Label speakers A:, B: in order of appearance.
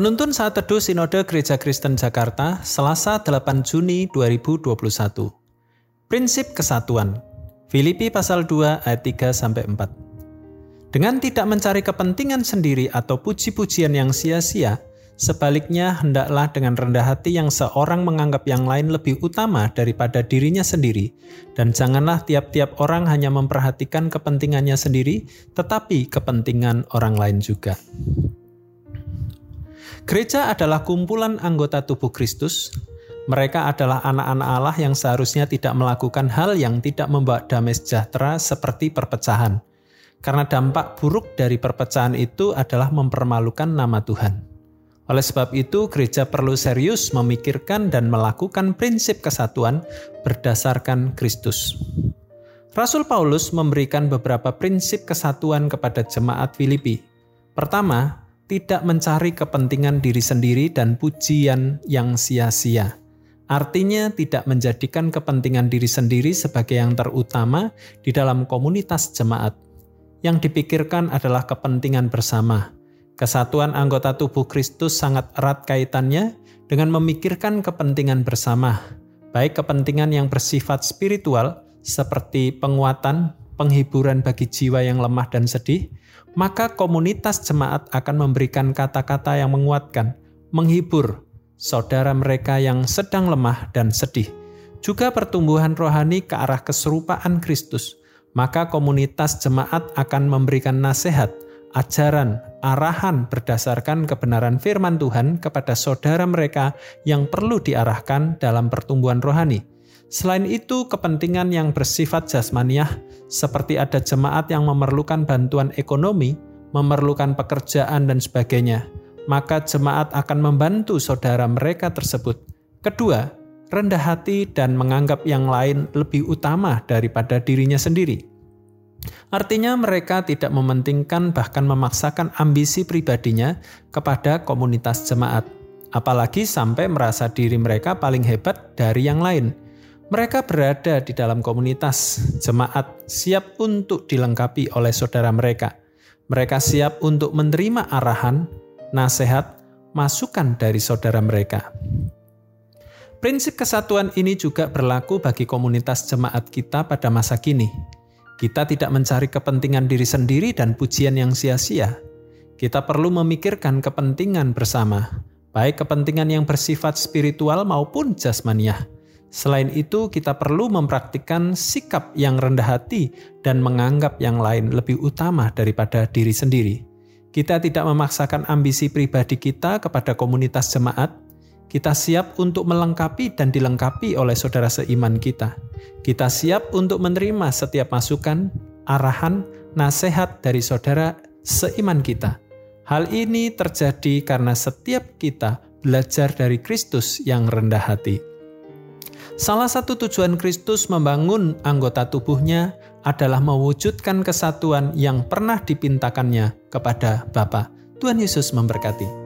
A: Penuntun saat teduh Sinode Gereja Kristen Jakarta, Selasa 8 Juni 2021. Prinsip kesatuan. Filipi pasal 2 ayat 3 sampai 4. Dengan tidak mencari kepentingan sendiri atau puji-pujian yang sia-sia, sebaliknya hendaklah dengan rendah hati yang seorang menganggap yang lain lebih utama daripada dirinya sendiri, dan janganlah tiap-tiap orang hanya memperhatikan kepentingannya sendiri, tetapi kepentingan orang lain juga. Gereja adalah kumpulan anggota tubuh Kristus. Mereka adalah anak-anak Allah yang seharusnya tidak melakukan hal yang tidak membawa damai sejahtera seperti perpecahan. Karena dampak buruk dari perpecahan itu adalah mempermalukan nama Tuhan. Oleh sebab itu, gereja perlu serius memikirkan dan melakukan prinsip kesatuan berdasarkan Kristus. Rasul Paulus memberikan beberapa prinsip kesatuan kepada jemaat Filipi. Pertama, tidak mencari kepentingan diri sendiri dan pujian yang sia-sia. Artinya, tidak menjadikan kepentingan diri sendiri sebagai yang terutama di dalam komunitas jemaat. Yang dipikirkan adalah kepentingan bersama. Kesatuan anggota tubuh Kristus sangat erat kaitannya dengan memikirkan kepentingan bersama, baik kepentingan yang bersifat spiritual, seperti penguatan, penghiburan bagi jiwa yang lemah dan sedih, maka komunitas jemaat akan memberikan kata-kata yang menguatkan, menghibur saudara mereka yang sedang lemah dan sedih. Juga pertumbuhan rohani ke arah keserupaan Kristus, maka komunitas jemaat akan memberikan nasihat, ajaran, arahan berdasarkan kebenaran firman Tuhan kepada saudara mereka yang perlu diarahkan dalam pertumbuhan rohani. Selain itu, kepentingan yang bersifat jasmaniah, seperti ada jemaat yang memerlukan bantuan ekonomi, memerlukan pekerjaan, dan sebagainya, maka jemaat akan membantu saudara mereka tersebut. Kedua, rendah hati dan menganggap yang lain lebih utama daripada dirinya sendiri. Artinya, mereka tidak mementingkan, bahkan memaksakan ambisi pribadinya kepada komunitas jemaat, apalagi sampai merasa diri mereka paling hebat dari yang lain mereka berada di dalam komunitas jemaat, siap untuk dilengkapi oleh saudara mereka. Mereka siap untuk menerima arahan, nasihat, masukan dari saudara mereka. Prinsip kesatuan ini juga berlaku bagi komunitas jemaat kita pada masa kini. Kita tidak mencari kepentingan diri sendiri dan pujian yang sia-sia. Kita perlu memikirkan kepentingan bersama, baik kepentingan yang bersifat spiritual maupun jasmaniah Selain itu, kita perlu mempraktikkan sikap yang rendah hati dan menganggap yang lain lebih utama daripada diri sendiri. Kita tidak memaksakan ambisi pribadi kita kepada komunitas jemaat. Kita siap untuk melengkapi dan dilengkapi oleh saudara seiman kita. Kita siap untuk menerima setiap masukan, arahan, nasihat dari saudara seiman kita. Hal ini terjadi karena setiap kita belajar dari Kristus yang rendah hati. Salah satu tujuan Kristus membangun anggota tubuhnya adalah mewujudkan kesatuan yang pernah dipintakannya kepada Bapa. Tuhan Yesus memberkati.